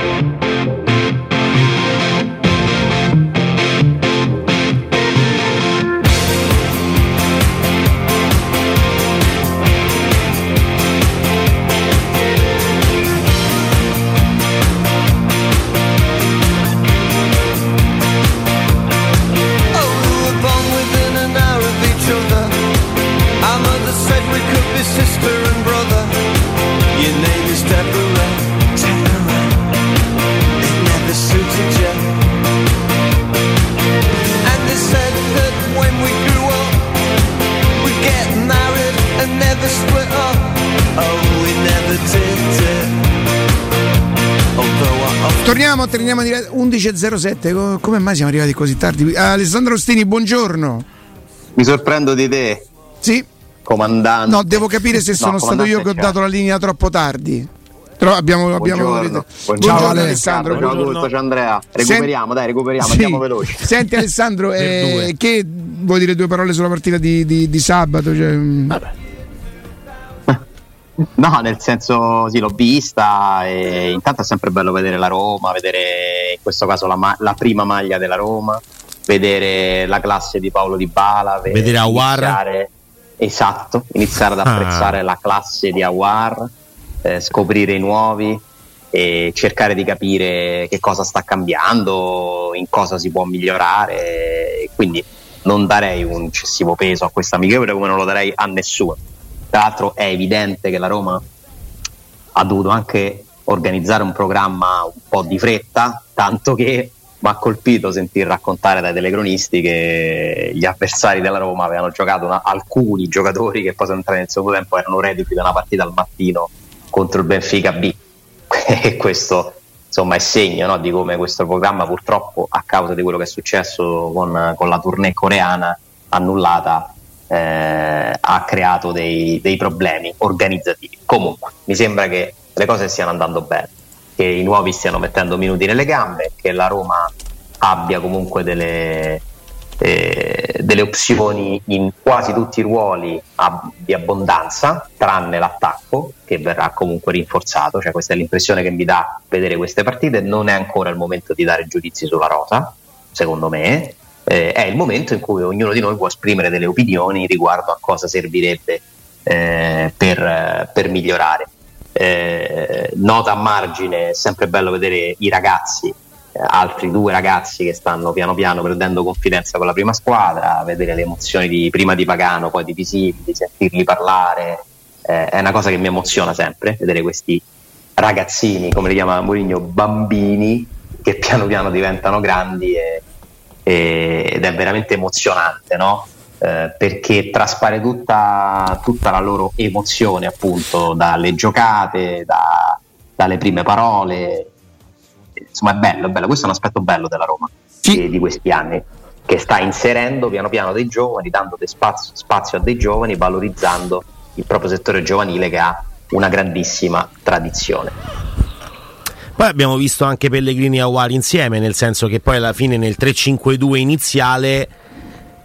Oh, Torniamo, torniamo a dire 11.07. co- Come mai siamo arrivati così tardi? Alessandro Ostini, buongiorno. Mi sorprendo di te, Sì, comandante. no, devo capire se No, sono stato io che ho dato la linea troppo tardi. Però abbiamo, abbiamo Buongiorno, Buongiorno, buongiorno, Alessandro. Ciao a tutti, ciao Andrea. Recuperiamo, dai, recuperiamo, Sì. andiamo veloci. Senti Alessandro, eh, che vuoi dire due parole sulla partita di, di- di sabato? Cioè, mm, No, nel senso, sì, l'ho vista e intanto è sempre bello vedere la Roma, vedere in questo caso la, ma- la prima maglia della Roma, vedere la classe di Paolo Di Bala, ve- Vedere Aouar. iniziare- Esatto, iniziare ad Ah. apprezzare la classe di Awar, scoprire i nuovi e cercare di capire che cosa sta cambiando, in cosa si può migliorare. Quindi non darei un eccessivo peso a questa amichevole come non lo darei a nessuno. Tra l'altro è evidente che la Roma ha dovuto anche organizzare un programma un po' di fretta, tanto che mi ha colpito sentir raccontare dai telecronisti che gli avversari della Roma avevano giocato una- alcuni giocatori che poi sono entrati nel secondo tempo erano reduci da una partita al mattino contro il Benfica B. E questo insomma è segno no, di come questo programma purtroppo a causa di quello che è successo con, con la tournée coreana annullata eh, ha creato dei, dei problemi organizzativi. Comunque mi sembra che le cose stiano andando bene che i nuovi stiano mettendo minuti nelle gambe che la Roma abbia comunque delle, eh, delle opzioni in quasi tutti i ruoli ab- di abbondanza, tranne l'attacco che verrà comunque rinforzato, cioè questa è l'impressione che mi dà vedere queste partite, non è ancora il momento di dare giudizi sulla rosa, secondo me, eh, è il momento in cui ognuno di noi può esprimere delle opinioni riguardo a cosa servirebbe eh, per, per migliorare. Eh, nota a margine, è sempre bello vedere i ragazzi altri due ragazzi che stanno piano piano prendendo confidenza con la prima squadra, vedere le emozioni di, prima di Pagano, poi di Visibili, sentirli parlare, eh, è una cosa che mi emoziona sempre, vedere questi ragazzini, come li chiama Mourinho, bambini che piano piano diventano grandi e- e- ed è veramente emozionante, no? Eh, perché traspare tutta, tutta la loro emozione appunto dalle giocate, da- dalle prime parole, insomma è bello, è bello, questo è un aspetto bello della Roma di, di questi anni, che sta inserendo piano piano dei giovani, dando spazio, spazio a dei giovani, valorizzando il proprio settore giovanile che ha una grandissima tradizione. Poi abbiamo visto anche Pellegrini e Aguari insieme, nel senso che poi alla fine nel 3-5-2 iniziale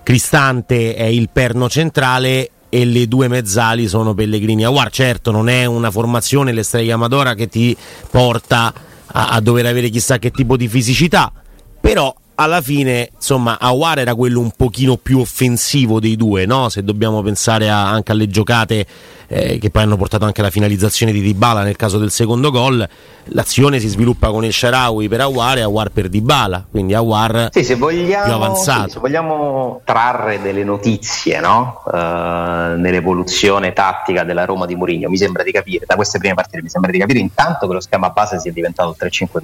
Cristante è il perno centrale e le due mezzali sono Pellegrini e Aguar. Certo, non è una formazione l'estrella Amadora che ti porta a, a dover avere chissà che tipo di fisicità, però alla fine insomma Aguar era quello un pochino più offensivo dei due, no? se dobbiamo pensare a- anche alle giocate eh, che poi hanno portato anche alla finalizzazione di Dybala nel caso del secondo gol, l'azione si sviluppa con il Sharawi per Aguar e Aguar per Dybala, quindi Aguar Sì, se vogliamo, più avanzato. sì, se vogliamo trarre delle notizie no? Eh, nell'evoluzione tattica della Roma di Mourinho, mi sembra di capire, da queste prime partite, mi sembra di capire intanto che lo schema base sia diventato il 3-5-2.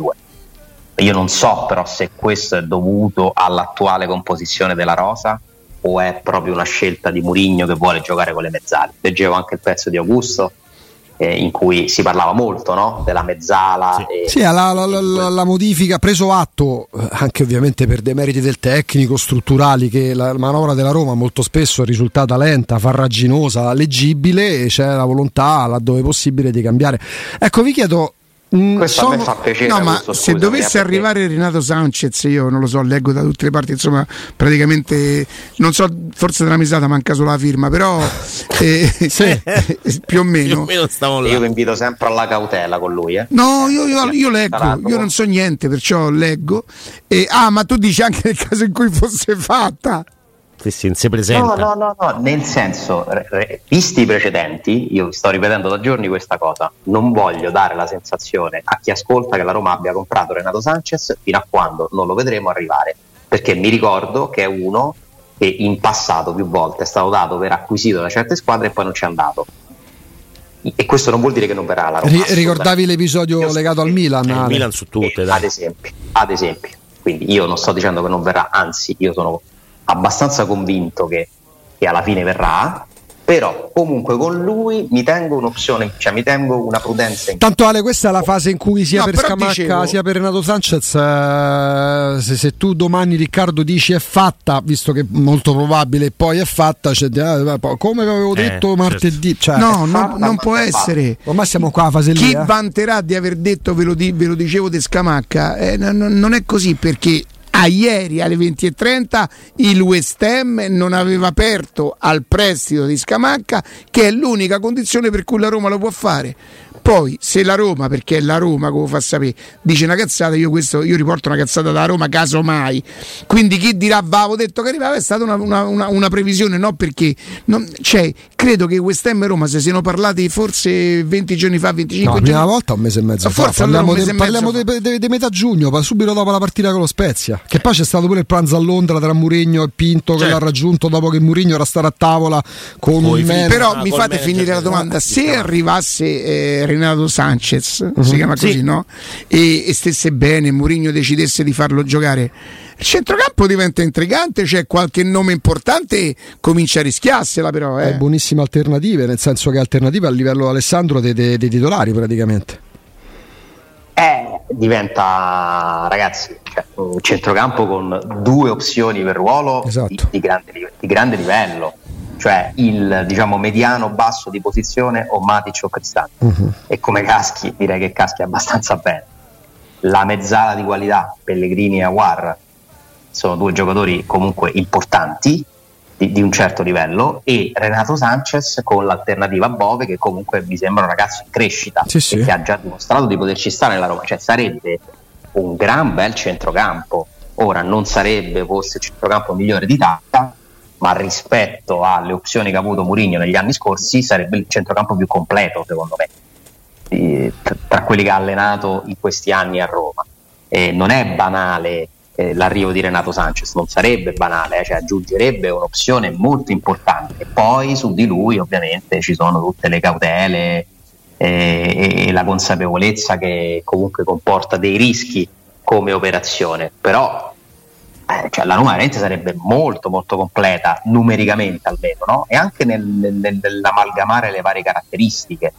Io non so però se questo è dovuto all'attuale composizione della rosa o è proprio una scelta di Mourinho che vuole giocare con le mezzali. Leggevo anche il pezzo di Augusto eh, in cui si parlava molto no? della mezzala. Sì, e, sì la, la, la, la, modifica, preso atto eh, anche ovviamente per dei meriti del tecnico, strutturali, che la manovra della Roma molto spesso è risultata lenta, farraginosa, leggibile e c'è la volontà laddove possibile di cambiare. Ecco, vi chiedo Mm, Questo sono... a me fa piacere. No, ma se dovesse arrivare Renato Sanchez, io non lo so, leggo da tutte le parti, insomma, praticamente non so, forse della misata manca solo la firma, però eh, sì. più o meno. Più o meno io vi invito sempre alla cautela con lui. Eh. No, io, io, io leggo, io non so niente, perciò leggo. E, ah, ma tu dici anche nel caso in cui fosse fatta. Sì, sì, si presenta. No, no, no, no, nel senso, re, visti i precedenti, io sto ripetendo da giorni questa cosa, non voglio dare la sensazione a chi ascolta che la Roma abbia comprato Renato Sanchez fino a quando non lo vedremo arrivare, perché mi ricordo che è uno che in passato più volte è stato dato per acquisito da certe squadre e poi non c'è andato. E questo non vuol dire che non verrà la Roma. R- ricordavi l'episodio io legato al Milan? Il Milan su tutte, ad esempio, ad esempio. Quindi io non sto dicendo che non verrà, anzi io sono abbastanza convinto che, che alla fine verrà però comunque con lui mi tengo un'opzione, cioè mi tengo una prudenza. Tanto Ale, questa è la fase in cui sia no, per Scamacca dicevo... sia per Renato Sanchez, eh, se, se, tu domani Riccardo dici è fatta, visto che molto probabile poi è fatta, cioè, eh, come avevo eh, detto certo. martedì, cioè, no, non, non può essere. Ormai siamo qua a fase Chi lì. Chi vanterà di aver detto, ve lo, di, ve lo dicevo di Scamacca, eh, non, non è così perché a ieri alle 20.30 il West Ham non aveva aperto al prestito di Scamacca che è l'unica condizione per cui la Roma lo può fare poi, se la Roma, perché è la Roma, come fa sapere, dice una cazzata, io, questo, io riporto una cazzata da Roma, casomai. Quindi chi dirà, va, avevo detto che arrivava, è stata una, una, una, una previsione, no? Perché non, cioè, credo che West Ham e Roma si siano parlati forse 20 giorni fa, 25 no, giorni fa. una volta un mese e mezzo fa. Forse parliamo, de, parliamo di metà giugno, subito dopo la partita con lo Spezia. Che poi c'è stato pure il pranzo a Londra tra Murigno e Pinto che certo. l'ha raggiunto dopo che Murigno era stato a tavola con Poi, il Però ah, mi fate finire la domanda: se arrivasse eh, Renato Sanchez uh-huh. si chiama così, sì. no? E, e, stesse bene, Mourinho decidesse di farlo giocare. Il centrocampo diventa intrigante, c'è qualche nome importante, comincia a rischiarsela però. Eh. È buonissime alternative, nel senso che alternative a livello Alessandro dei, dei, dei titolari praticamente. Eh, diventa ragazzi cioè, un centrocampo con due opzioni per ruolo esatto. di, di, grande, di grande livello cioè il diciamo, mediano basso di posizione o Matic o Cristante. Uh-huh. E come caschi, direi che caschi abbastanza bene. La mezzala di qualità, Pellegrini e Aguar, sono due giocatori comunque importanti di, di, un certo livello e Renato Sanchez con l'alternativa Bove che comunque mi sembra un ragazzo in crescita sì, sì. e che ha già dimostrato di poterci stare nella Roma, cioè sarebbe un gran bel centrocampo. Ora non sarebbe forse il centrocampo migliore d'Italia, ma rispetto alle opzioni che ha avuto Mourinho negli anni scorsi sarebbe il centrocampo più completo secondo me tra quelli che ha allenato in questi anni a Roma. E non è banale eh, l'arrivo di Renato Sanchez non sarebbe banale, eh, cioè aggiungerebbe un'opzione molto importante. E poi su di lui ovviamente ci sono tutte le cautele eh, e la consapevolezza che comunque comporta dei rischi come operazione. Però eh, cioè la Roma veramente sarebbe molto molto completa numericamente almeno no? e anche nel, nel, nell'amalgamare le varie caratteristiche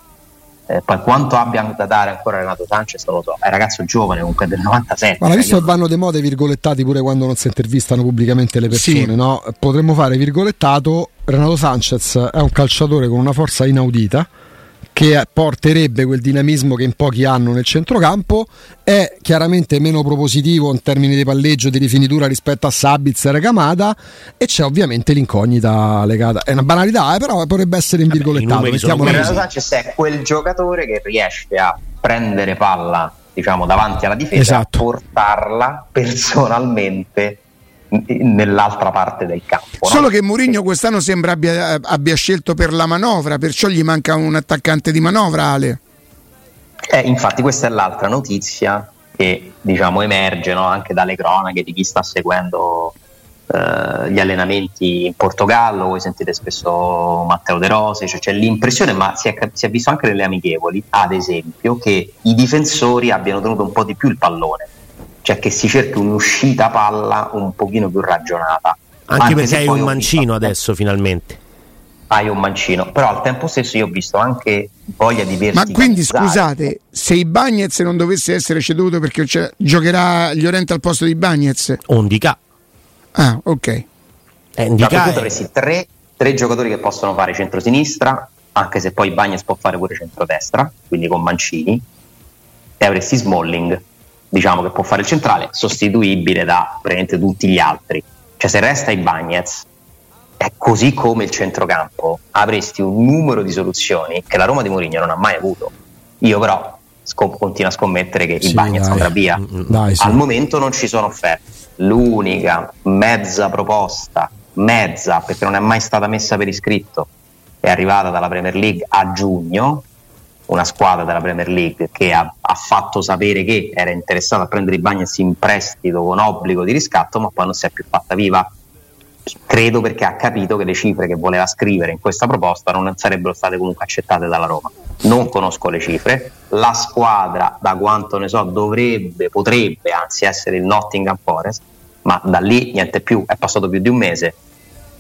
eh, poi quanto abbia da dare ancora Renato Sanchez non lo so è un ragazzo giovane comunque del 97 ma visto che vanno dei mode virgolettati pure quando non si intervistano pubblicamente le persone sì. no? potremmo fare virgolettato Renato Sanchez è un calciatore con una forza inaudita che porterebbe quel dinamismo che in pochi hanno nel centrocampo è chiaramente meno propositivo in termini di palleggio di rifinitura rispetto a Sabitzer e Camada e c'è ovviamente l'incognita legata è una banalità eh, però potrebbe essere in virgolettato Renato Sanchez è quel giocatore che riesce a prendere palla diciamo davanti alla difesa esatto. portarla personalmente nell'altra parte del campo. Solo no? che Mourinho quest'anno sembra abbia, abbia, scelto per la manovra, perciò gli manca un attaccante di manovra, Ale. Eh, infatti questa è l'altra notizia che diciamo, emerge no? anche dalle cronache di chi sta seguendo eh, gli allenamenti in Portogallo, voi sentite spesso Matteo De Rose, cioè c'è l'impressione, ma si è, si è visto anche nelle amichevoli, ad esempio, che i difensori abbiano tenuto un po' di più il pallone cioè che si cerchi un'uscita palla un pochino più ragionata. Anche, Anche perché hai un mancino adesso finalmente. hai un mancino, però al tempo stesso io ho visto anche voglia di Ma quindi scusate, se i Bagnets non dovesse essere ceduto perché giocherà Llorente al posto di Bagnets? O Indica. Ah, ok. Eh, Indica tu avresti tre, tre, giocatori che possono fare centro-sinistra, anche se poi Bagnets può fare pure centro-destra, quindi con Mancini, e avresti Smalling, diciamo che può fare il centrale, sostituibile da praticamente tutti gli altri. Cioè se resta i Bagnets è così come il centrocampo, avresti un numero di soluzioni che la Roma di Mourinho non ha mai avuto. Io però scom- continuo a scommettere che sì, il Bagnets andrà via. Mm, mm, dai, sì. Al momento non ci sono offerte. L'unica mezza proposta, mezza, perché non è mai stata messa per iscritto, è arrivata dalla Premier League a giugno, una squadra della Premier League che ha, ha fatto sapere che era interessata a prendere i Bagnets in prestito con obbligo di riscatto, ma poi non si è più fatta viva credo perché ha capito che le cifre che voleva scrivere in questa proposta non sarebbero state comunque accettate dalla Roma. Non conosco le cifre, la squadra da quanto ne so dovrebbe, potrebbe anzi essere il Nottingham Forest, ma da lì niente più, è passato più di un mese.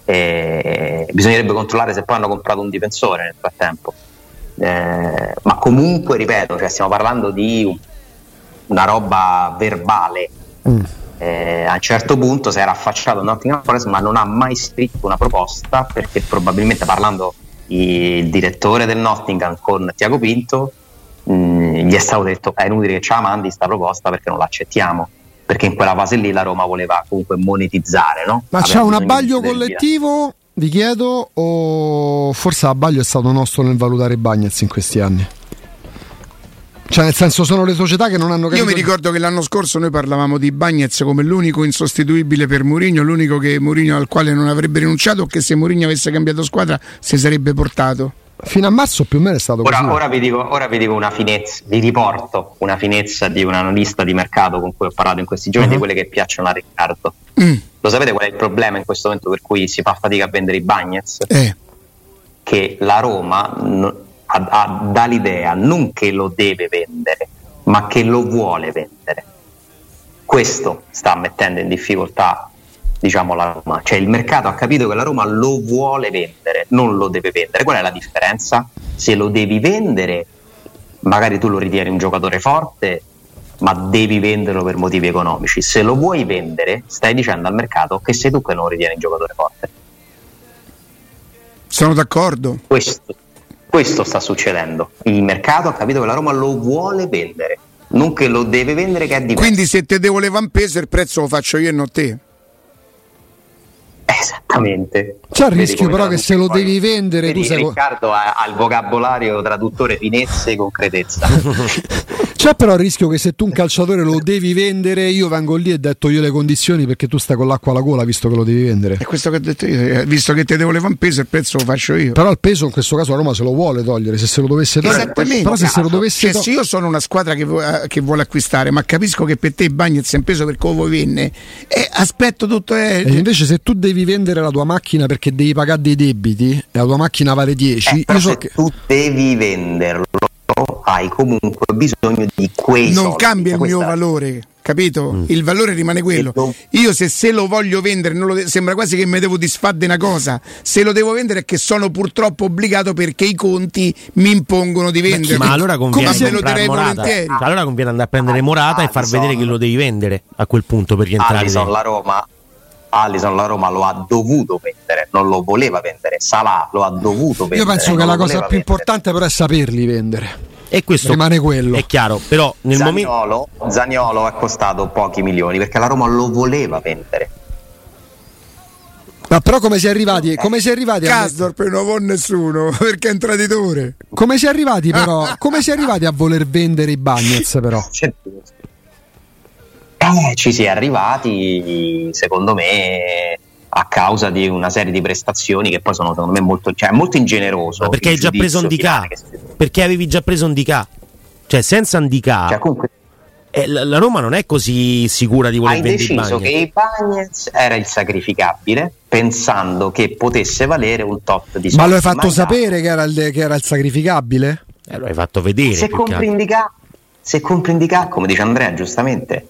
E bisognerebbe controllare se poi hanno comprato un difensore nel frattempo. Eh, ma comunque, ripeto, cioè stiamo parlando di una roba verbale. Mm eh, a un certo punto si era affacciato a Nottingham Forest ma non ha mai scritto una proposta perché probabilmente parlando il direttore del Nottingham con Tiago Pinto mh, mm, gli è stato detto è inutile che ce la mandi questa proposta perché non l'accettiamo perché in quella fase lì la Roma voleva comunque monetizzare no? ma Aveva c'è un abbaglio collettivo vi chiedo o forse l'abbaglio è stato nostro nel valutare Bagnets in questi anni cioè, nel senso, sono le società che non hanno capito. Io mi ricordo che l'anno scorso noi parlavamo di Bagnez come l'unico insostituibile per Mourinho, l'unico che Mourinho al quale non avrebbe rinunciato o che se Mourinho avesse cambiato squadra si sarebbe portato. Fino a marzo più o meno è stato ora, così. Ora vi, dico, ora vi dico una finezza, vi riporto una finezza di un analista di mercato con cui ho parlato in questi giorni, uh-huh. di quelle che piacciono a Riccardo. Mm. Lo sapete qual è il problema in questo momento per cui si fa fatica a vendere i Bagnets? Eh. Che la Roma ha, ha, dà l'idea non che lo deve vendere, ma che lo vuole vendere. Questo sta mettendo in difficoltà diciamo la Roma, cioè il mercato ha capito che la Roma lo vuole vendere, non lo deve vendere. Qual è la differenza? Se lo devi vendere, magari tu lo ritieni un giocatore forte, ma devi venderlo per motivi economici. Se lo vuoi vendere, stai dicendo al mercato che sei tu che non ritieni un giocatore forte. Sono d'accordo. Questo, questo sta succedendo. Il mercato ha capito che la Roma lo vuole vendere, non che lo deve vendere, che è diverso. Quindi se te devo le Pesa il prezzo lo faccio io e non te. Esattamente. C'è il rischio però che se lo devi vendere vedi, tu sei... Riccardo ha, ha il vocabolario traduttore finezze e concretezza. C'è però il rischio che se tu un calciatore lo devi vendere, io vengo lì e detto io le condizioni perché tu stai con l'acqua alla gola visto che lo devi vendere. È questo che ho detto io, eh, visto che te devo levare un peso il prezzo lo faccio io. Però il peso in questo caso la Roma se lo vuole togliere, se se lo dovesse togliere. Esattamente. Però se se lo dovesse cioè, to- se io sono una squadra che, vu- che, vuole acquistare, ma capisco che per te il Bagnets è un peso per come vuoi venne, e aspetto tutto... Eh, e invece se tu devi vendere la tua macchina perché devi pagare dei debiti e la tua macchina vale 10, eh, io so che... tu devi venderlo hai comunque bisogno di quei non soldi. cambia il mio valore capito? Mm. Il valore rimane quello. Io se, se lo voglio vendere, lo de- sembra quasi che mi devo disfare una cosa. Se lo devo vendere è che sono purtroppo obbligato perché i conti mi impongono di vendere. Ma allora conviene Come lo direi volentieri. Allora conviene andare a prendere Morata ah, e far vedere che lo devi vendere a quel punto per rientrare. Allison, la Roma Allison la Roma lo ha dovuto vendere, non lo voleva vendere. Salah lo ha dovuto vendere. Io penso che la cosa più vendere. importante però è saperli vendere. E questo rimane quello. È chiaro, però nel Zaniolo, momento Zaniolo è costato pochi milioni perché la Roma lo voleva vendere. Ma però come si è arrivati? Come si è arrivati a Casdorp non vuole nessuno perché è un traditore. Come si è arrivati però? come si è arrivati a voler vendere i Bagnets però? Eh, ci si è arrivati secondo me a causa di una serie di prestazioni che poi sono secondo me molto, cioè, molto ingeneroso. Ma perché hai già preso un DK? Perché avevi già preso un DK? Cioè senza un DK. Cioè, comunque, eh, la, la, Roma non è così sicura di voler vendere Hai deciso che i Bagnets era il sacrificabile pensando che potesse valere un top di soldi. Ma lo hai fatto sapere che era, il, che era, il, sacrificabile? Eh, lo hai fatto vedere. Se compri in DK, se compri in DK, come dice Andrea giustamente,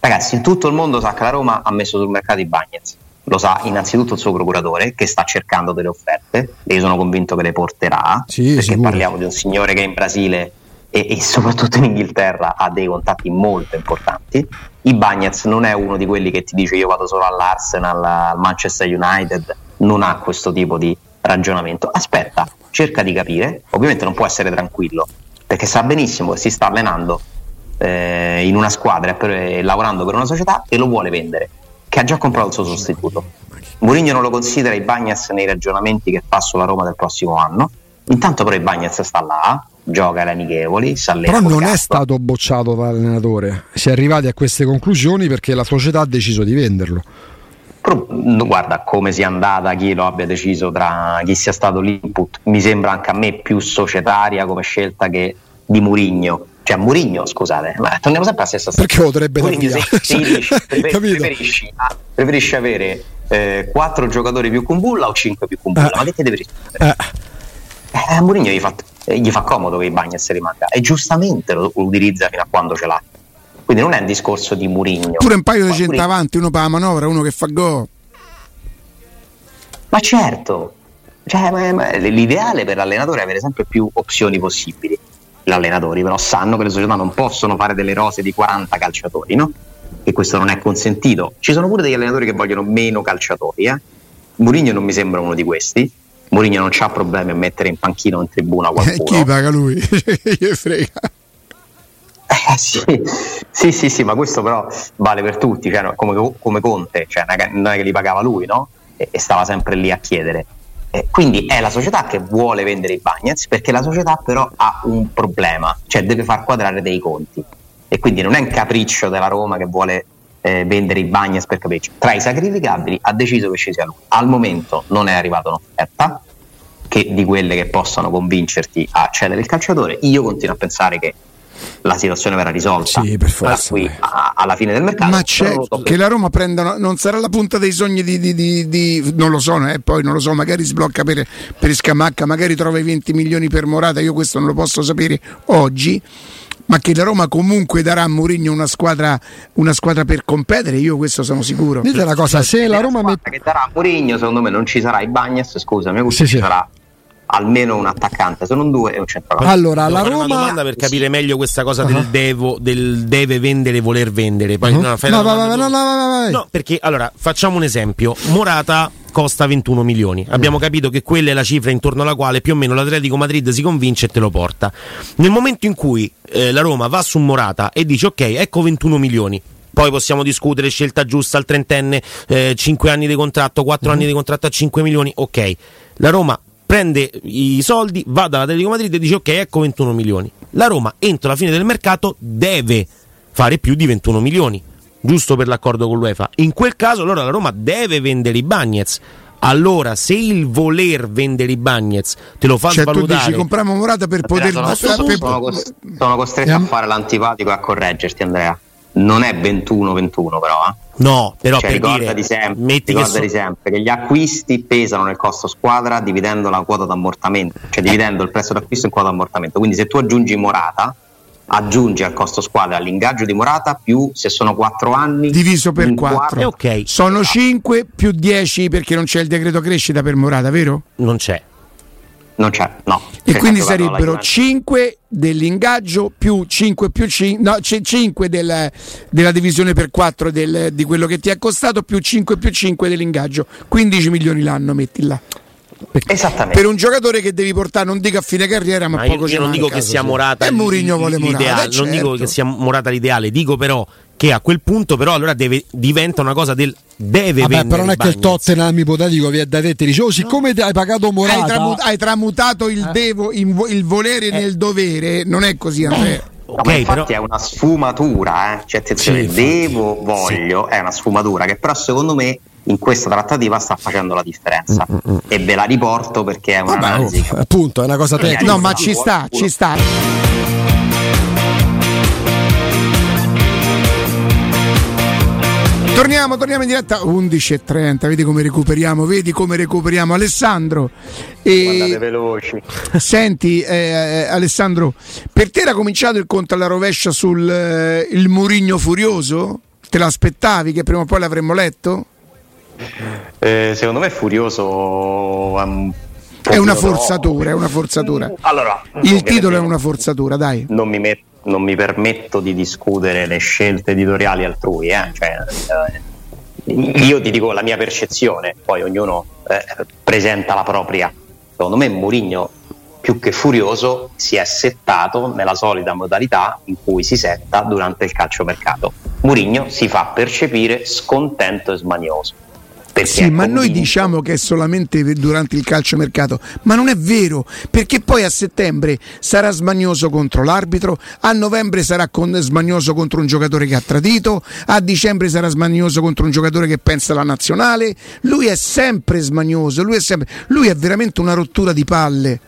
ragazzi, in tutto il mondo sa che la Roma ha messo sul mercato i Bagnets lo sa innanzitutto il suo procuratore che sta cercando delle offerte e io sono convinto che le porterà Sì, perché sicuro. parliamo di un signore che in Brasile e, e soprattutto in Inghilterra ha dei contatti molto importanti. I Bagnets non è uno di quelli che ti dice io vado solo all'Arsenal, al Manchester United, non ha questo tipo di ragionamento. Aspetta, cerca di capire, ovviamente non può essere tranquillo perché sa benissimo che si sta allenando eh, in una squadra per- e lavorando per una società e lo vuole vendere, che ha già comprato il suo sostituto. Mourinho non lo considera i Bagnets nei ragionamenti che fa sulla Roma del prossimo anno. Intanto però i Bagnets sta là, gioca alle amichevoli, si Però non è stato bocciato dall'allenatore. Si è arrivati a queste conclusioni perché la società ha deciso di venderlo. Pro- no, guarda come sia andata, chi lo abbia deciso tra chi sia stato l'input, mi sembra anche a me più societaria come scelta che di Murigno. Cioè Murigno, scusate, ma torniamo sempre alla stessa storia. Perché lo dovrebbe via? se- se dici, prefer- Capito? preferisci, ah, preferisci avere eh, quattro giocatori più con bulla o cinque più con bulla? Eh. Ma che ti devi rispondere? Eh, Eh, a Mourinho gli fa, eh, gli fa comodo che i Bagnets rimanga e giustamente lo, utilizza fino a quando ce l'ha. Quindi non è un discorso di Murigno. Pure un paio di Mourinho- centravanti, uno per la manovra, uno che fa go. Ma certo, Cioè, ma- ma l'ideale per l'allenatore è avere sempre più opzioni possibili. Gli allenatori però sanno che le società non possono fare delle rose di 40 calciatori, no? E questo non è consentito. Ci sono pure degli allenatori che vogliono meno calciatori, eh? Mourinho non mi sembra uno di questi. Mourinho non ha problemi a mettere in panchina o in tribuna Eh, qualcuno. chi paga lui? Gli frega. Eh, sì, sì, sì, sì, ma questo però vale per tutti, cioè, come, come Conte, cioè, non è che- non è che li pagava lui, no? E, e stava sempre lì a chiedere. Eh, quindi è la società che vuole vendere i Bagnets perché la società però ha un problema, cioè deve far quadrare dei conti. E quindi non è un capriccio della Roma che vuole eh, vendere i Bagnets per capriccio. Tra i sacrificabili ha deciso che ci sia lui. Al momento non è arrivata un'offerta che di quelle che possono convincerti a cedere il calciatore. Io continuo a pensare che la situazione verrà risolta Sì, per forza, qui a- alla fine del mercato. Ma c'è so che la Roma prenda, non sarà la punta dei sogni di, di- di- di- non lo so, eh, poi non lo so, magari sblocca per, per Scamacca, magari trova i 20 milioni per Morata, io questo non lo posso sapere oggi. Ma che la Roma comunque darà a Mourinho una squadra, una squadra per competere, io questo sono sicuro. Dite una cosa, se la Roma mette... che darà Mourinho, secondo me non ci sarà i Bagnes, scusami, Sì, ci sì. sarà almeno un attaccante, se non due e un centravanti. Allora, Devo la fare una Roma... domanda per capire meglio questa cosa del, Ah. devo, del deve vendere, voler vendere. Poi, Uh-huh. no, fai No, vai, tu. no, no. No, perché allora facciamo un esempio. Morata costa 21 milioni. Mm. Abbiamo capito che quella è la cifra intorno alla quale più o meno l'Atletico Madrid si convince e te lo porta. Nel momento in cui eh, la Roma va su Morata e dice ok, ecco 21 milioni. Poi possiamo discutere scelta giusta al trentenne, 5 anni di contratto, 4 Mm. anni di contratto a 5 milioni, ok. La Roma prende i soldi, va dall'Atletico Madrid e dice ok, ecco 21 milioni. La Roma entro la fine del mercato deve fare più di 21 milioni, giusto per l'accordo con l'UEFA. In quel caso allora la Roma deve vendere i Bagnets. Allora, se il voler vendere i Bagnets te lo fa Cioè tu svalutare dici compriamo Morata per poter... sono, sono- sono cos- sono costretto a Ehm. fare l'antipatico e a correggerti, Andrea. Non è 21-21, però. eh. No, però Cioè, per dire ricordati sempre, metti che ricordati so- sempre che gli acquisti pesano nel costo squadra dividendo la quota d'ammortamento, cioè dividendo il prezzo d'acquisto in quota d'ammortamento. Quindi se tu aggiungi Morata, aggiungi al costo squadra l'ingaggio di Morata più se sono 4 anni Diviso per in quattro. Eh, ok, Sono 5 più 10 perché non c'è il decreto crescita per Morata, vero? non c'è. Non c'è, no. E quindi la sarebbero Juventus. 5 dell'ingaggio più 5 più 5, no, 5 della divisione per 4 del- di quello che ti è costato più 5 più 5 dell'ingaggio, 15 milioni l'anno metti là. Esattamente. Per un giocatore che devi portare, non dico a fine carriera, ma, Ma io, poco io ci non dico manca. che sia Morata E Mourinho vuole Morata, l'ideale, non dico certo. che sia Morata l'ideale, dico però che a quel punto però allora deve- diventa una cosa del deve Vabbè, vendere però non è che il. Tottenham ipotetico vi è da te dice, oh, siccome ti hai pagato Morata... Hai, tramu- hai tramutato Eh. il, devo, in vo- il volere nel dovere, non è così Andrea. No, Ok, ma infatti però- è una sfumatura, eh. cioè attenzione, Sì, devo, voglio, è una sfumatura che però secondo me in questa trattativa sta facendo la differenza e ve la riporto perché è Vabbè, un'analisi oh, appunto, è una cosa tecnica. No, ma ci sta, ci sta. Torniamo, torniamo in diretta 11.30, vedi come recuperiamo, vedi come recuperiamo Alessandro. Guardate E, veloci. senti eh, Alessandro, per te era cominciato il conto alla rovescia sul eh, il Murigno furioso? Te l'aspettavi che prima o poi l'avremmo letto? Eh, secondo me furioso. Um, è una forzatura, è una forzatura. Allora, il titolo è una forzatura, dai. Non mi, met- non mi, permetto di discutere le scelte editoriali altrui, eh? cioè, eh, io ti dico la mia percezione, poi ognuno eh, presenta la propria. Secondo me Mourinho più che furioso si è settato nella solita modalità in cui si setta durante il calciomercato. Mourinho si fa percepire scontento e smanioso. Sì, ma noi diciamo che è solamente durante il calciomercato, ma non è vero, perché poi a settembre sarà smagnoso contro l'arbitro, a novembre sarà smagnoso contro un giocatore che ha tradito, a dicembre sarà smagnoso contro un giocatore che pensa alla nazionale. Lui è sempre smagnoso, lui è, sempre, lui è veramente una rottura di palle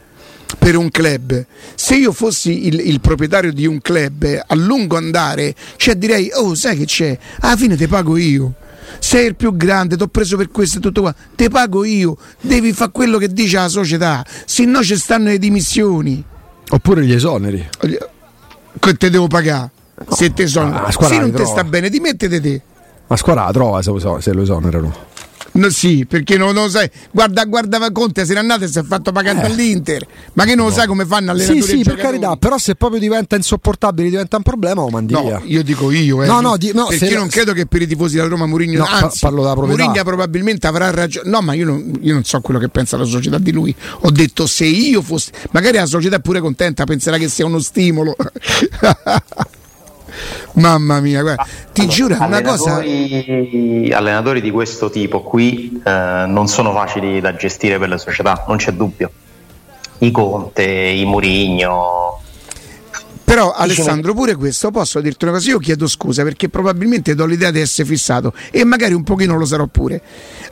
per un club. Se io fossi il, il, proprietario di un club a lungo andare, cioè direi, oh sai che c'è, alla fine te pago io. Sei il più grande, ti ho preso per questo e tutto qua, te pago io, devi fare quello che dice la società, se no ci stanno le dimissioni. Oppure gli esoneri. Che te devo pagare? No, se te sono... se non ti sta bene, dimettete te. Ma squadra la trova se lo esonerano. No, sì, perché non lo sai. Guarda, guarda Conte, se n'è andato e si è fatto pagare eh. all'Inter. Ma che non lo sai come fanno allenatori Sì, sì, per carità, però se proprio diventa insopportabile, diventa un problema, lo mandi no, via. Io dico io, eh. No, no, di, no perché io non credo che per i tifosi della Roma Mourinho, no, anzi, parlo della proprietà. Mourinho probabilmente avrà ragione. No, ma io non, io non, so quello che pensa la società di lui. Ho detto se io fossi magari la società è pure contenta, penserà che sia uno stimolo. Mamma mia, guarda, ti allora, giuro una cosa. Allenatori di questo tipo qui eh, non sono facili da gestire per le società, non c'è dubbio. I Conte, i Murigno, però Alessandro pure questo posso dirti una cosa, io chiedo scusa perché probabilmente do l'idea di essere fissato e magari un pochino lo sarò pure.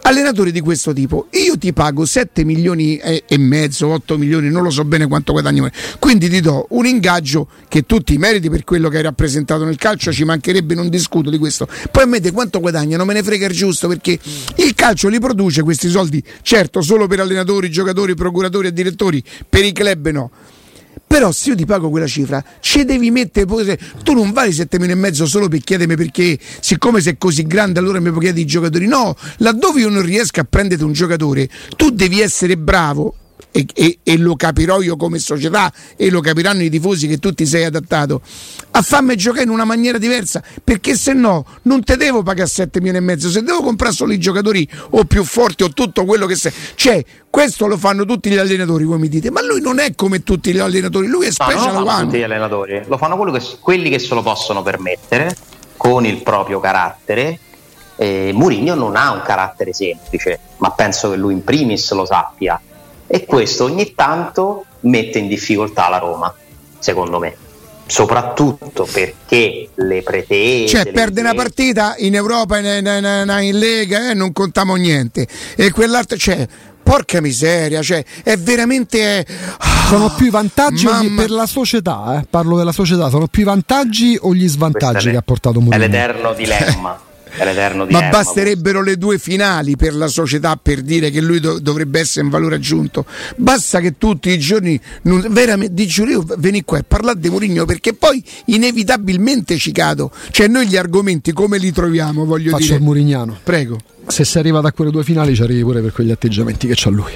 Allenatori di questo tipo, io ti pago 7 milioni e mezzo, 8 milioni, non lo so bene quanto guadagno, quindi ti do un ingaggio che tu ti meriti per quello che hai rappresentato nel calcio, ci mancherebbe, non discuto di questo. Poi a me di quanto guadagnano me ne frega il giusto perché il calcio li produce questi soldi, certo solo per allenatori, giocatori, procuratori e direttori, per i club no però se io ti pago quella cifra, ci devi mettere pure. Tu non vali 7 milioni e mezzo solo per chiedermi perché, siccome sei così grande, allora mi puoi chiedere i giocatori. No, laddove io non riesco a prendere un giocatore, tu devi essere bravo e, e, e, lo capirò io come società e lo capiranno i tifosi che tu ti sei adattato. A farmi giocare in una maniera diversa perché se no non te devo pagare 7 milioni e mezzo se devo comprare solo i giocatori o più forti o tutto quello che sei cioè questo lo fanno tutti gli allenatori voi mi dite ma lui non è come tutti gli allenatori lui è special no, one. tutti gli allenatori lo fanno che, quelli che se lo possono permettere con il proprio carattere eh, Mourinho non ha un carattere semplice ma penso che lui in primis lo sappia e questo ogni tanto mette in difficoltà la Roma, secondo me. Soprattutto perché le pretese. Cioè, perde una partita in Europa, in, in, in Lega, eh, non contiamo niente. E quell'altro, cioè, porca miseria, cioè, è veramente. sono più i vantaggi mamma... per la società, eh? parlo della società, sono più i vantaggi o gli svantaggi che ha portato Mourinho? È l'eterno dilemma. L'eterno dilemma. Ma basterebbero le due finali per la società per dire che lui do- dovrebbe essere un valore aggiunto. Basta che tutti i giorni, non, veramente, di giuro, veni qua e parlare di Mourinho perché poi inevitabilmente ci cado. Cioè noi gli argomenti come li troviamo, voglio Faccio dire. il Murignano. Prego. Se sei arrivato a quelle due finali ci arrivi pure per quegli atteggiamenti che c'ha lui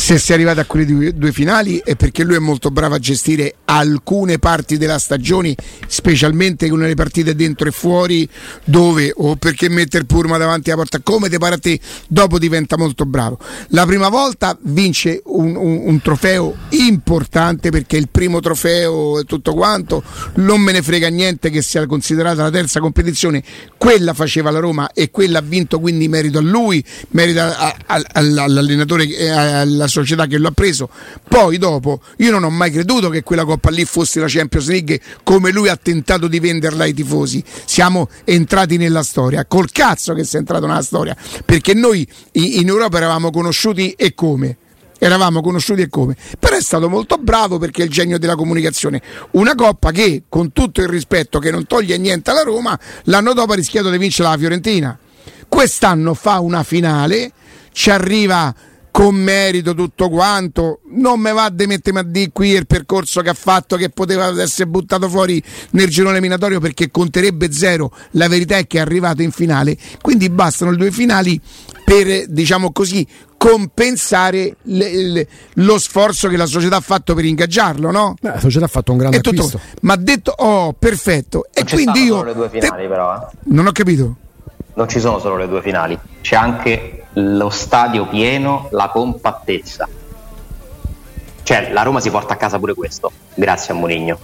se si è arrivato a quelle due, due, finali è perché lui è molto bravo a gestire alcune parti della stagione, specialmente con le partite dentro e fuori, dove o perché mettere Purma davanti alla porta, come te pare a te, dopo diventa molto bravo. La prima volta vince un, un, un trofeo importante perché il primo trofeo e tutto quanto, non me ne frega niente che sia considerata la terza competizione, quella faceva la Roma e quella ha vinto quindi merito a lui, merito all'allenatore e alla società che lo ha preso. Poi dopo io non ho mai creduto che quella coppa lì fosse la Champions League come lui ha tentato di venderla ai tifosi. Siamo entrati nella storia, col cazzo che sei entrato nella storia, perché noi in Europa eravamo conosciuti e come? eravamo conosciuti e come. Però è stato molto bravo perché è il genio della comunicazione. Una coppa che, con tutto il rispetto che non toglie niente alla Roma, l'anno dopo ha rischiato di vincere la Fiorentina. Quest'anno fa una finale, ci arriva con merito tutto quanto. Non me va a mettermi a di qui il percorso che ha fatto che poteva essere buttato fuori nel girone eliminatorio perché conterebbe zero. La verità è che è arrivato in finale, quindi bastano le due finali per, diciamo così, compensare le, le, lo sforzo che la società ha fatto per ingaggiarlo, no? Beh, la società ha fatto un grande tutto, acquisto. Ma ha detto, oh, perfetto. Non e quindi io... le due finali, te, però, eh. Non ho capito. Non ci sono solo le due finali, c'è anche lo stadio pieno, la compattezza. Cioè, la Roma si porta a casa pure questo, grazie a Mourinho.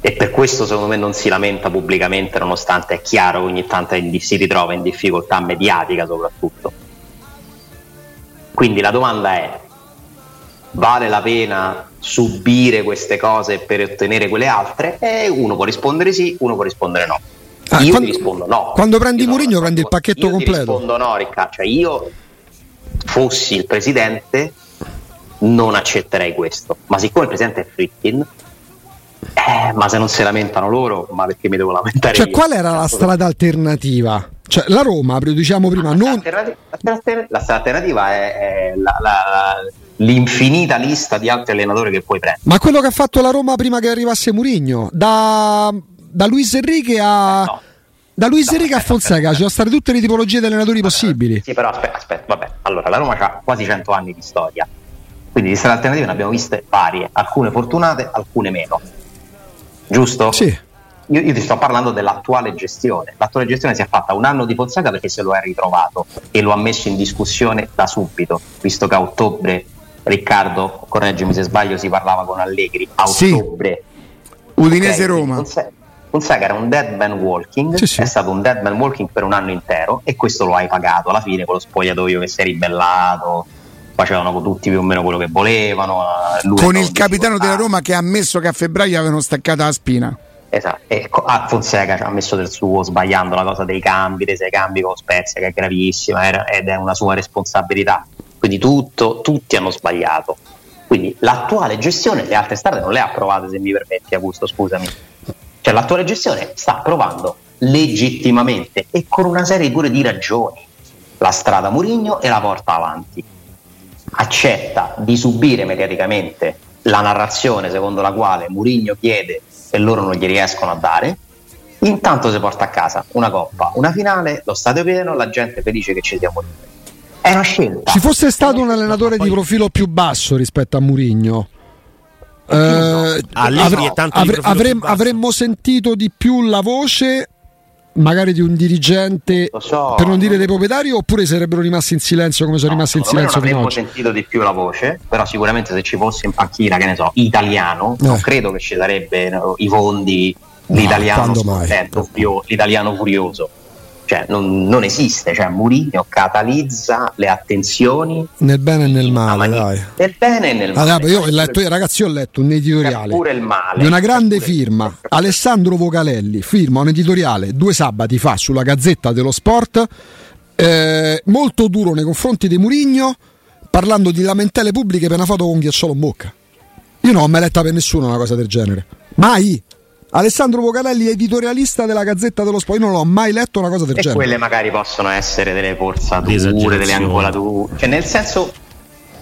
E per questo secondo me non si lamenta pubblicamente, nonostante è chiaro che ogni tanto si ritrova in difficoltà mediatica soprattutto. Quindi la domanda è, vale la pena subire queste cose per ottenere quelle altre? E uno può rispondere sì, uno può rispondere no. Ah, io quando, ti rispondo no. Quando prendi Io Mourinho no, prendi il pacchetto io completo. Ti rispondo no, Riccardo. Cioè io fossi il presidente non accetterei questo. Ma siccome il presidente è Fritkin, eh, ma se non si lamentano loro, ma perché mi devo lamentare Cioè, io? qual era la strada alternativa? Cioè, la Roma, diciamo prima, La non... strada alternativa- la strada alternativa è, è la- la- l'infinita lista di altri allenatori che puoi prendere. Ma quello che ha fatto la Roma prima che arrivasse Mourinho, da, da Luis Enrique a... Eh, no. Da Luis Enrique a Fonseca, ci sono state tutte le tipologie di allenatori possibili. Sì, però aspetta, aspetta, vabbè. Allora, la Roma ha quasi 100 anni di storia. Quindi di strade alternative ne abbiamo viste varie, alcune fortunate, alcune meno. Giusto? Sì. Io, io ti sto parlando dell'attuale gestione. L'attuale gestione si è fatta un anno di Fonseca perché se lo è ritrovato e lo ha messo in discussione da subito, visto che a ottobre, Riccardo, correggimi se sbaglio, si parlava con Allegri. A Sì. ottobre Udinese Ok, Roma. quindi Fonse- Fonseca era un dead man walking, Sì, sì. è stato un dead man walking per un anno intero e questo lo hai pagato alla fine con lo spogliatoio che si è ribellato, facevano tutti più o meno quello che volevano. eh, Con il capitano della. Roma che ha ammesso che a febbraio avevano staccata la spina. Esatto, e ah, Fonseca ci ha messo del suo sbagliando la cosa dei cambi, dei sei cambi con Spezia che è gravissima era- ed è una sua responsabilità. Quindi tutto, tutti hanno sbagliato. Quindi l'attuale gestione le altre strade non le ha approvate, se mi permetti, Augusto, scusami. Cioè l'attuale gestione sta approvando legittimamente e con una serie pure di ragioni la strada Murigno e la porta avanti. Accetta di subire mediaticamente la narrazione secondo la quale Murigno chiede e loro non gli riescono a dare. Intanto si porta a casa una coppa, una finale, lo stadio pieno, la gente felice che ci siamo noi. È una scelta. Ci fosse stato un allenatore di profilo più basso rispetto a Mourinho, eh, Allegri avre- avre- avrem- avremmo sentito di più la voce magari di un dirigente so. per non dire dei proprietari oppure sarebbero rimasti in silenzio come sono No, rimasti in silenzio non fino ad avremmo oggi sentito di più la voce, però sicuramente se ci fosse in panchina, che ne so, italiano, Eh. non credo che ci sarebbero i fondi l'italiano furio- l'italiano furioso. Cioè, non, non esiste, cioè Mourinho catalizza le attenzioni nel bene e nel male dai nel bene e nel Ah, male. dai, io ho letto, ragazzi, io ho letto un editoriale il male. di una grande C'è pure- firma. Alessandro Vocalelli firma un editoriale due sabati fa sulla Gazzetta dello Sport, eh, molto duro nei confronti di Murigno, parlando di lamentele pubbliche per una foto con ghiacciolo in bocca. Io non ho mai letta per nessuno una cosa del genere. Mai! Alessandro Vocalelli, editorialista della Gazzetta dello Sport, io non l'ho mai letto una cosa del E genere. quelle magari possono essere delle forzature, delle angolature. Cioè, nel senso,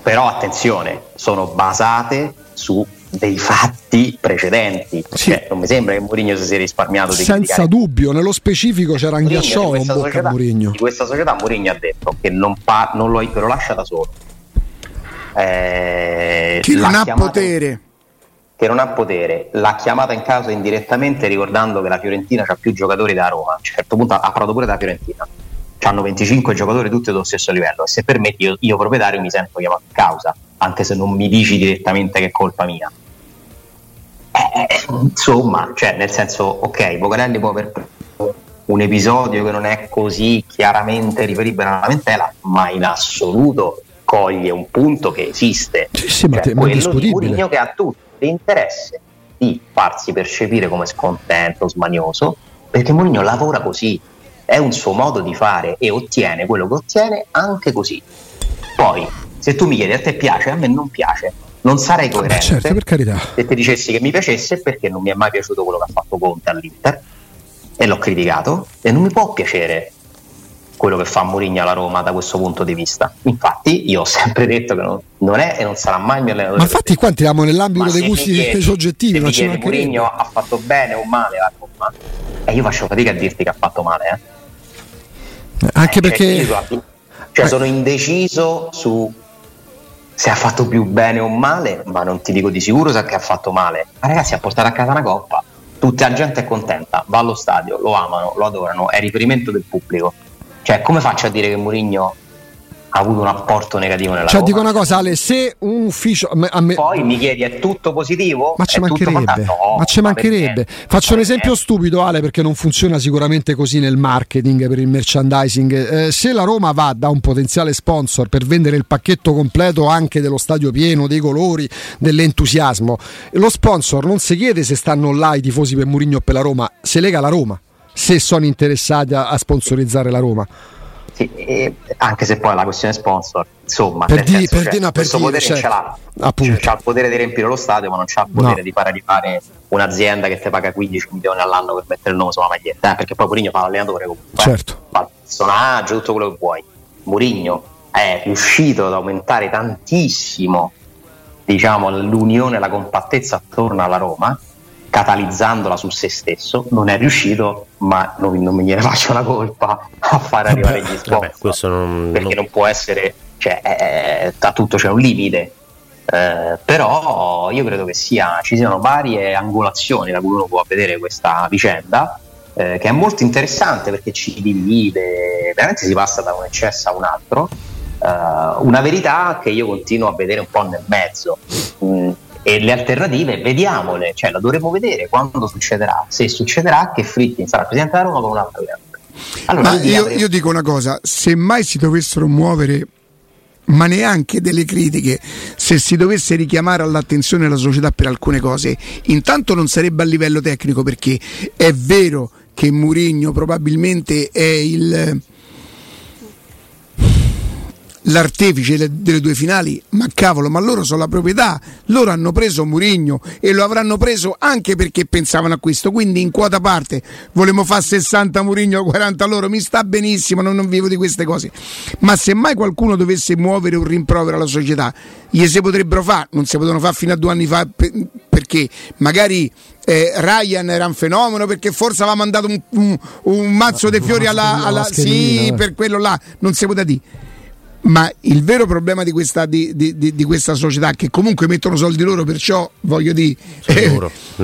però attenzione, sono basate su dei fatti precedenti. Sì. Cioè, non mi sembra che Mourinho si sia risparmiato di Senza criticare. dubbio, nello specifico c'era un Mourinho di ghiacciolo in questa bocca a società- Murigno. Di questa società Mourinho ha detto che non, pa- non lo, lo lascia da solo. Eh, Chi non ha chiamato- potere. Che non ha potere, l'ha chiamata in causa indirettamente ricordando che la Fiorentina ha più giocatori da Roma. A un certo punto ha parlato pure della Fiorentina. Hanno 25 giocatori tutti dello stesso livello e se permetti io, io proprietario mi sento chiamato in causa, anche se non mi dici direttamente che è colpa mia. Eh, insomma, cioè, nel senso, ok, Bocarelli può aver preso un episodio che non è così chiaramente riferibile alla lamentela, ma in assoluto coglie un punto che esiste. Sì, sì, ma Cioè, te- ma è quello di. Mourinho che ha tutto l'interesse di farsi percepire come scontento, smanioso, perché Mourinho lavora così, è un suo modo di fare e ottiene quello che ottiene anche così. Poi, se tu mi chiedi a te piace, a me non piace, non sarei Vabbè, coerente. certo, per carità. Se ti dicessi che mi piacesse, perché non mi è mai piaciuto quello che ha fatto Conte all'Inter e l'ho criticato e non mi può piacere. Quello che fa Mourinho alla Roma da questo punto di vista. Infatti, io ho sempre detto che non, non è e non sarà mai il mio allenatore. Ma infatti, qua entriamo nell'ambito dei gusti chiedi, soggettivi. Se mi Mourinho ha fatto bene o male la Roma, e io faccio fatica a dirti che ha fatto male. Eh. Anche eh, perché. Cioè, cioè sono indeciso su se ha fatto più bene o male, ma non ti dico di sicuro se ha fatto male. Ma ragazzi, ha portato a casa una coppa. Tutta la gente è contenta, va allo stadio, lo amano, lo adorano, è riferimento del pubblico. Cioè, come faccio a dire che Mourinho ha avuto un apporto negativo nella Cioè, Roma. dico una cosa, Ale, se un ufficio. A me... Poi mi chiedi, è tutto positivo? Ma ci mancherebbe. No, ma ci mancherebbe. Faccio un esempio stupido, Ale, perché non funziona sicuramente così nel marketing, per il merchandising. Eh, se la Roma va da un potenziale sponsor per vendere il pacchetto completo anche dello stadio pieno, dei colori, dell'entusiasmo, lo sponsor non si chiede se stanno là i tifosi per Murigno o per la Roma, se lega la Roma. Se sono interessati a, a sponsorizzare la Roma. Sì, anche se poi la questione sponsor, insomma, per di, senso, per cioè, di, no, questo per potere dire, ce l'ha, cioè, c'ha il potere di riempire lo stadio, ma non c'ha il potere no. di fare di fare un'azienda che ti paga 15 milioni all'anno per mettere il nome sulla maglietta, eh, perché poi Mourinho fa l'allenatore comunque, certo. eh, fa il personaggio, tutto quello che vuoi. Mourinho è riuscito ad aumentare tantissimo diciamo, l'unione la compattezza attorno alla Roma catalizzandola su se stesso, non è riuscito, ma non, non me ne faccio la colpa a far arrivare gli sponsor. Non, perché non... non... può essere, cioè, è, a tutto c'è un limite. Eh, però io credo che sia, ci siano varie angolazioni da cui uno può vedere questa vicenda, eh, che è molto interessante perché ci divide, veramente si passa da un eccesso a un altro. Uh, una verità che io continuo a vedere un po' nel mezzo. Mm, e le alternative vediamole, cioè la dovremo vedere quando succederà, se succederà che Frittin sarà presidente della Roma con un altro allora, io, avremo... io dico una cosa, se mai si dovessero muovere ma neanche delle critiche se si dovesse richiamare all'attenzione la società per alcune cose intanto non sarebbe a livello tecnico perché è vero che Murigno probabilmente è il l'artefice delle due finali, ma cavolo, ma loro sono la proprietà, loro hanno preso Murigno e lo avranno preso anche perché pensavano a questo, quindi in quota parte volevamo fare 60 Murigno, 40 loro, mi sta benissimo, non, non, vivo di queste cose, ma se mai qualcuno dovesse muovere un rimprovero alla società, gli si potrebbero fare, non si potevano fare fino a due anni fa perché magari eh, Ryan era un fenomeno perché forse aveva mandato un, un, un mazzo di fiori alla, alla sì, per quello là, non si poteva dire ma il vero problema di questa, di, di, di questa, società che comunque mettono soldi loro perciò voglio dire eh,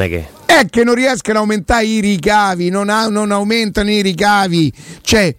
che... è che non riescono a aumentare i ricavi non, ha, non aumentano i ricavi. Cioè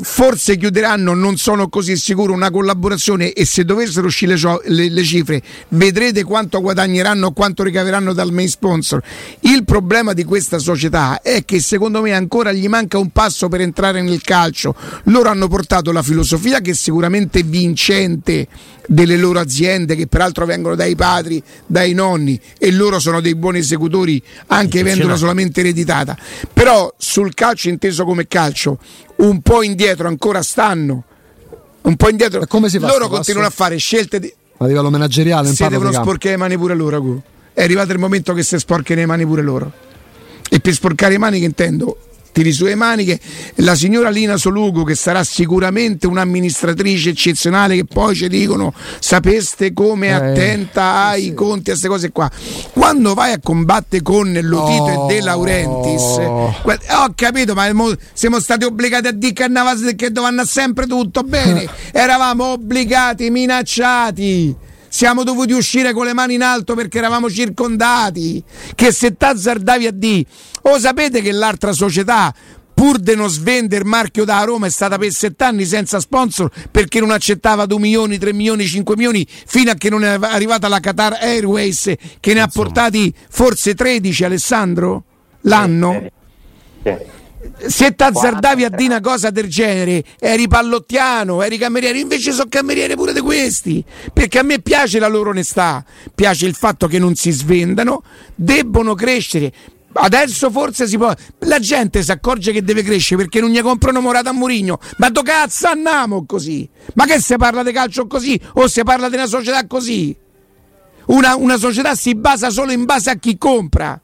forse chiuderanno, non sono così sicuro, una collaborazione e se dovessero uscire le, le, le, cifre vedrete quanto guadagneranno, quanto ricaveranno dal main sponsor. Il problema di questa società è che secondo me ancora gli manca un passo per entrare nel calcio. Loro hanno portato la filosofia che è sicuramente vincente delle loro aziende che peraltro vengono dai padri, dai nonni e loro sono dei buoni esecutori anche avendola solamente ereditata. Però sul calcio inteso come calcio un po' indietro ancora stanno. Un po' indietro. come si fa loro continuano passo? a fare scelte di... a livello manageriale. Si devono sporcare le mani pure loro. È arrivato il momento che si sporcano le mani pure loro. E per sporcare le mani che intendo? Tiri sulle maniche. La signora Lina Solugo, che sarà sicuramente un'amministratrice eccezionale, che poi ci dicono sapeste come è eh, attenta ai sì. conti, a queste cose qua. Quando vai a combattere con Lotito oh. e De Laurentiis, ho capito, ma siamo stati obbligati a dire che, andava, che doveva sempre tutto bene. Eravamo obbligati, minacciati siamo dovuti uscire con le mani in alto perché eravamo circondati. Che se t'azzardavi a di, o sapete che l'altra società pur di non svendere il marchio da Roma è stata per sette anni senza sponsor perché non accettava 2 milioni, 3 milioni, 5 milioni fino a che non è arrivata la Qatar Airways che ne ha portati forse 13 Alessandro l'anno? Sì, sì se t'azzardavi a dire una cosa del genere, eri pallottiano, eri cameriere, invece sono cameriere pure di questi, perché a me piace la loro onestà, piace il fatto che non si svendano, debbono crescere. Adesso forse si può. La gente si accorge che deve crescere perché non gli comprano Morata a Murigno. Ma do cazzo andiamo così? Ma che se parla di calcio così? O si parla di una società così? Una, una società si basa solo in base a chi compra.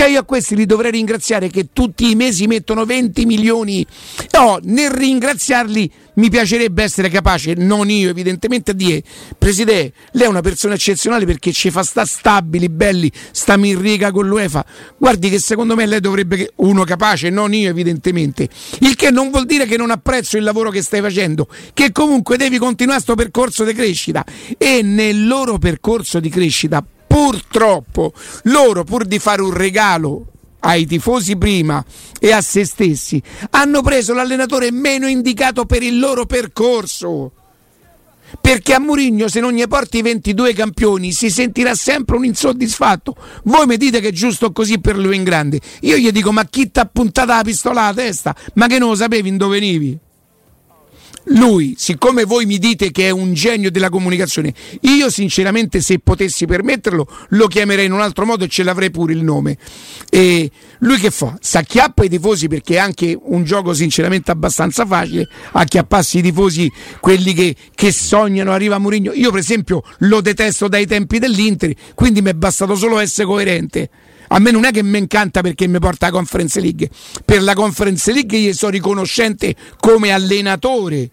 Cioè io a questi li dovrei ringraziare che tutti i mesi mettono 20 milioni. No, nel ringraziarli mi piacerebbe essere capace, non io evidentemente, a dire Presidente, lei è una persona eccezionale perché ci fa sta stabili, belli, sta in riga con l'UEFA. Guardi che secondo me lei dovrebbe, uno capace, non io evidentemente. Il che non vuol dire che non apprezzo il lavoro che stai facendo, che comunque devi continuare questo percorso di crescita e nel loro percorso di crescita purtroppo loro pur di fare un regalo ai tifosi prima e a se stessi hanno preso l'allenatore meno indicato per il loro percorso. Perché a Murigno se non gli porti i 22 campioni si sentirà sempre un insoddisfatto. Voi mi dite che è giusto così per lui in grande. Io gli dico ma chi ti ha puntata la pistola alla testa? Ma che non lo sapevi in dove venivi lui, siccome voi mi dite che è un genio della comunicazione, io sinceramente se potessi permetterlo lo chiamerei in un altro modo e ce l'avrei pure il nome. E lui che fa? S'acchiappa i tifosi perché è anche un gioco sinceramente abbastanza facile, acchiapparsi i tifosi, quelli che, che sognano, arriva Mourinho. Io per esempio lo detesto dai tempi dell'Inter, quindi mi è bastato solo essere coerente. A me non è che mi incanta perché mi porta la Conference League. Per la Conference League io sono riconoscente come allenatore.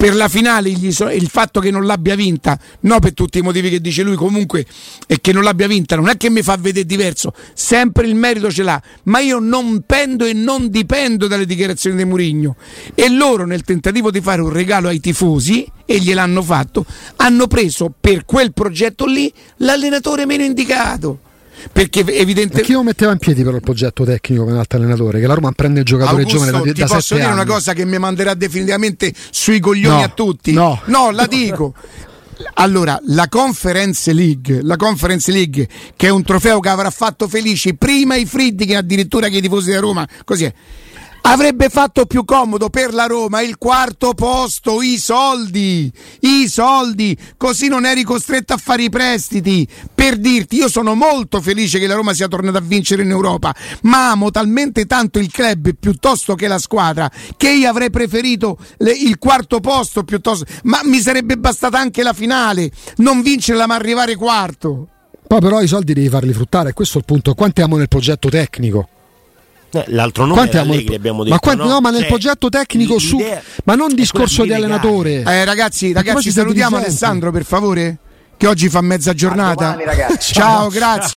Per la finale so, il fatto che non l'abbia vinta, no per tutti i motivi che dice lui comunque, e che non l'abbia vinta, non è che mi fa vedere diverso, sempre il merito ce l'ha, ma io non pendo e non dipendo dalle dichiarazioni di Murigno. E loro nel tentativo di fare un regalo ai tifosi, e gliel'hanno fatto, hanno preso per quel progetto lì l'allenatore meno indicato perché evidentemente chi lo metteva in piedi però il progetto tecnico come altro allenatore? Che la Roma prende il giocatore Augusto, giovane da, ti da posso dire anni. una cosa che mi manderà definitivamente sui coglioni no, a tutti? no, no la dico. Allora, la Conference League, la Conference League, che è un trofeo che avrà fatto felici prima i Friddi che addirittura che i tifosi della Roma, così è avrebbe fatto più comodo per la Roma il quarto posto, i soldi, i soldi, così non eri costretto a fare i prestiti. Per dirti, io sono molto felice che la Roma sia tornata a vincere in Europa, ma amo talmente tanto il club piuttosto che la squadra che io avrei preferito il quarto posto piuttosto, ma mi sarebbe bastata anche la finale, non vincerla ma arrivare quarto. Poi però i soldi devi farli fruttare, questo è il punto. Quanti amo nel progetto tecnico? Eh, l'altro nome quanti Allegri, abbiamo detto. Ma, quanti, no? no, ma nel cioè, progetto tecnico su. Ma non discorso di allenatore. Eh, ragazzi, ragazzi salutiamo Alessandro per favore. Che oggi fa mezza giornata. Domani, Ciao, grazie.